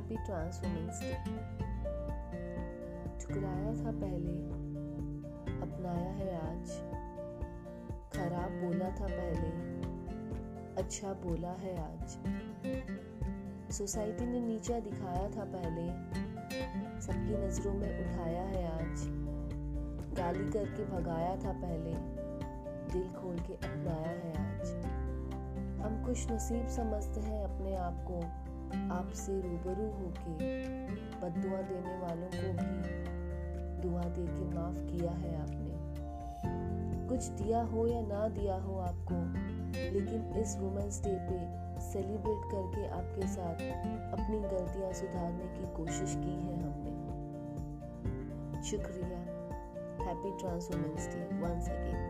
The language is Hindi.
ट्रांस वुमेंस डे ठुकराया था पहले, अपनाया है आज। खराब बोला था पहले अच्छा बोला है आज। सोसाइटी ने नीचा दिखाया था पहले, सबकी नज़रों में उठाया है आज। गाली करके भगाया था पहले, दिल खोल के अपनाया है आज। हम खुश नसीब समझते हैं अपने आप को। आपसे रूबरू होके बदुआ देने वालों को भी दुआ दे के माफ़ किया है आपने। कुछ दिया हो या ना दिया हो आपको, लेकिन इस वुमेंस डे पे सेलिब्रेट करके आपके साथ अपनी गलतियाँ सुधारने की कोशिश की है हमने। शुक्रिया। Happy trans women's day once again